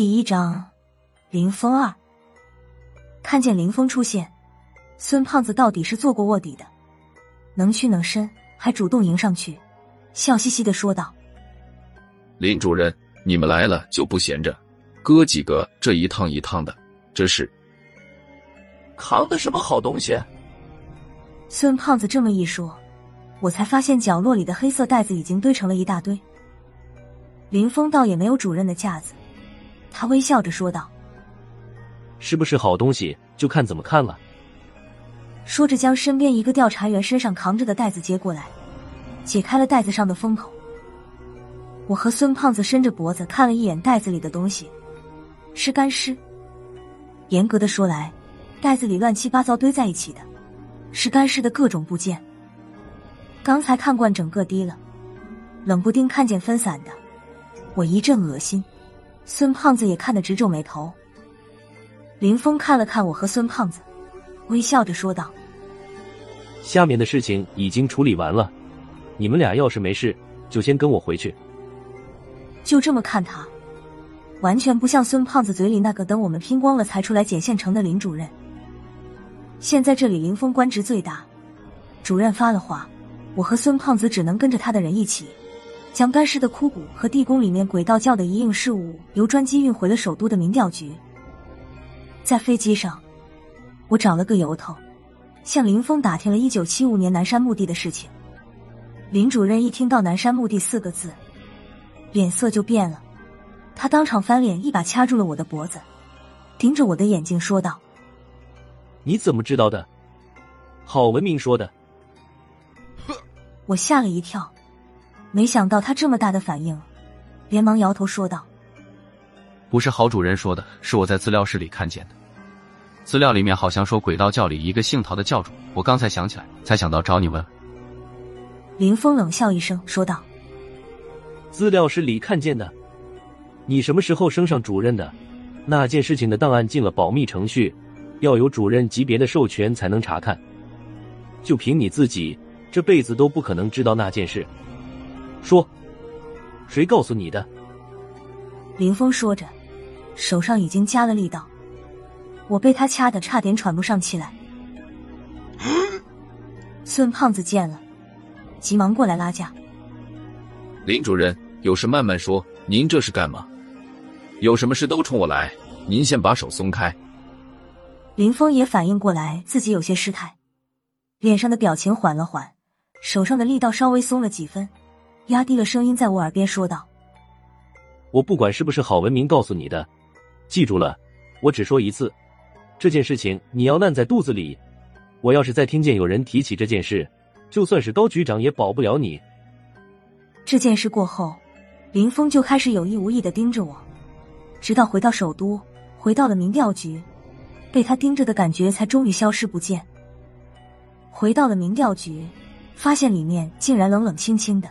第一章，林峰二看见林峰出现，孙胖子到底是做过卧底的，能屈能伸，还主动迎上去，笑嘻嘻的说道：“林主任，你们来了就不闲着，哥几个这一趟一趟的，这是扛的什么好东西？”孙胖子这么一说，我才发现角落里的黑色袋子已经堆成了一大堆。林峰倒也没有主任的架子。他微笑着说道：“是不是好东西，就看怎么看了。”说着，将身边一个调查员身上扛着的袋子接过来，解开了袋子上的封口。我和孙胖子伸着脖子看了一眼袋子里的东西，是干尸。严格的说来，袋子里乱七八糟堆在一起的，是干尸的各种部件。刚才看惯整个滴了，冷不丁看见分散的，我一阵恶心。孙胖子也看得直皱眉头。林峰看了看我和孙胖子，微笑着说道：“下面的事情已经处理完了，你们俩要是没事，就先跟我回去。”就这么看他，完全不像孙胖子嘴里那个等我们拼光了才出来捡现成的林主任。现在这里林峰官职最大，主任发了话，我和孙胖子只能跟着他的人一起。将干尸的枯骨和地宫里面鬼道教的一应事物由专机运回了首都的民调局。在飞机上，我找了个由头，向林峰打听了一九七五年南山墓地的事情。林主任一听到“南山墓地”四个字，脸色就变了，他当场翻脸，一把掐住了我的脖子，盯着我的眼睛说道：“你怎么知道的？郝文明说的。”我吓了一跳。没想到他这么大的反应，连忙摇头说道：“不是郝主任说的，是我在资料室里看见的。资料里面好像说轨道教里一个姓陶的教主，我刚才想起来，才想到找你问。”林峰冷笑一声说道：“资料室里看见的，你什么时候升上主任的？那件事情的档案进了保密程序，要有主任级别的授权才能查看。就凭你自己，这辈子都不可能知道那件事。”说，谁告诉你的？林峰说着，手上已经加了力道，我被他掐得差点喘不上气来。孙胖子见了，急忙过来拉架。林主任，有事慢慢说。您这是干嘛？有什么事都冲我来。您先把手松开。林峰也反应过来自己有些失态，脸上的表情缓了缓，手上的力道稍微松了几分。压低了声音，在我耳边说道：“我不管是不是郝文明告诉你的，记住了，我只说一次，这件事情你要烂在肚子里。我要是再听见有人提起这件事，就算是高局长也保不了你。”这件事过后，林峰就开始有意无意的盯着我，直到回到首都，回到了民调局，被他盯着的感觉才终于消失不见。回到了民调局，发现里面竟然冷冷清清的。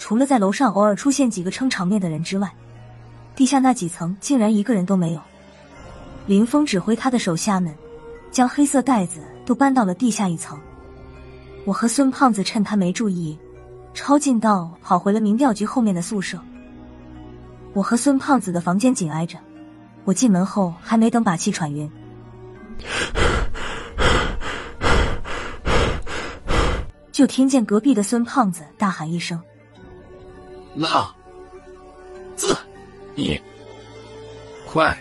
除了在楼上偶尔出现几个撑场面的人之外，地下那几层竟然一个人都没有。林峰指挥他的手下们，将黑色袋子都搬到了地下一层。我和孙胖子趁他没注意，抄近道跑回了民调局后面的宿舍。我和孙胖子的房间紧挨着，我进门后还没等把气喘匀，就听见隔壁的孙胖子大喊一声。那子，你快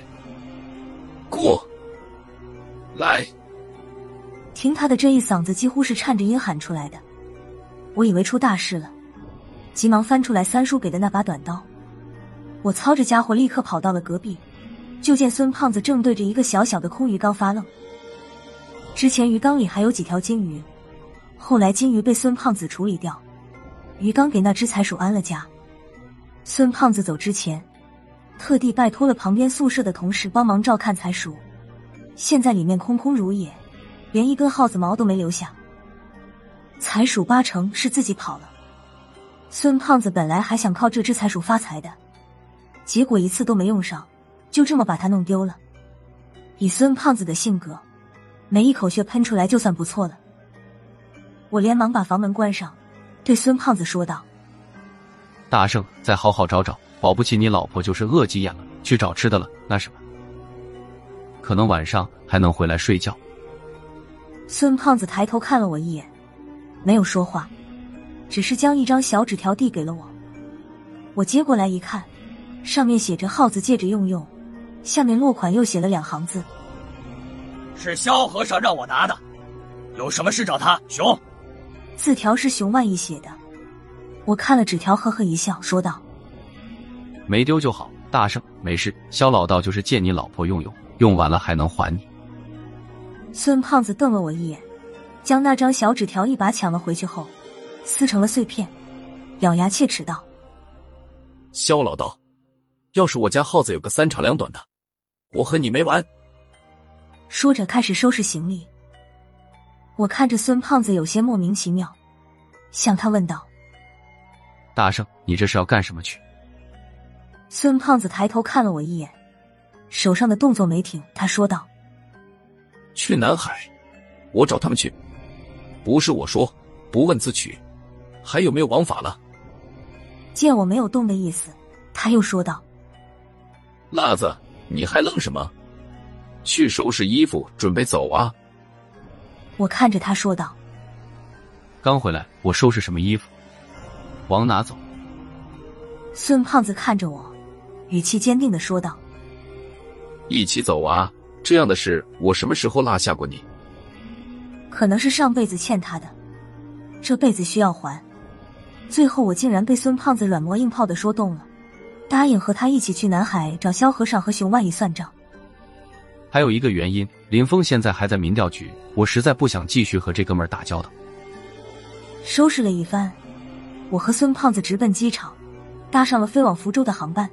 过来！听他的这一嗓子，几乎是颤着音喊出来的。我以为出大事了，急忙翻出来三叔给的那把短刀。我操着家伙，立刻跑到了隔壁，就见孙胖子正对着一个小小的空鱼缸发愣。之前鱼缸里还有几条金鱼，后来金鱼被孙胖子处理掉，鱼缸给那只财鼠安了家。孙胖子走之前，特地拜托了旁边宿舍的同事帮忙照看财鼠。现在里面空空如也，连一根耗子毛都没留下。财鼠八成是自己跑了。孙胖子本来还想靠这只财鼠发财的，结果一次都没用上，就这么把它弄丢了。以孙胖子的性格，没一口血喷出来就算不错了。我连忙把房门关上，对孙胖子说道。大圣，再好好找找，保不齐你老婆就是饿急眼了，去找吃的了。那什么，可能晚上还能回来睡觉。孙胖子抬头看了我一眼，没有说话，只是将一张小纸条递给了我。我接过来一看，上面写着“耗子借着用用”，下面落款又写了两行字：“是萧和尚让我拿的，有什么事找他。”熊。字条是熊万义写的。我看了纸条，呵呵一笑，说道：“没丢就好，大圣没事。肖老道就是借你老婆用用，用完了还能还你。”孙胖子瞪了我一眼，将那张小纸条一把抢了回去后，撕成了碎片，咬牙切齿道：“肖老道，要是我家耗子有个三长两短的，我和你没完。”说着开始收拾行李。我看着孙胖子有些莫名其妙，向他问道：“大圣，你这是要干什么去？”孙胖子抬头看了我一眼，手上的动作没停，他说道：“去南海，我找他们去，不是我说，不问自取，还有没有王法了？”见我没有动的意思，他又说道：“辣子，你还愣什么？去收拾衣服，准备走啊！”我看着他说道：“刚回来，我收拾什么衣服？往哪走？”孙胖子看着我，语气坚定的说道：“一起走啊！这样的事，我什么时候落下过你？可能是上辈子欠他的，这辈子需要还。最后，我竟然被孙胖子软磨硬泡的说动了，答应和他一起去南海找萧和尚和熊万义算账。”还有一个原因，林峰现在还在民调局，我实在不想继续和这哥们儿打交道。收拾了一番，我和孙胖子直奔机场，搭上了飞往福州的航班。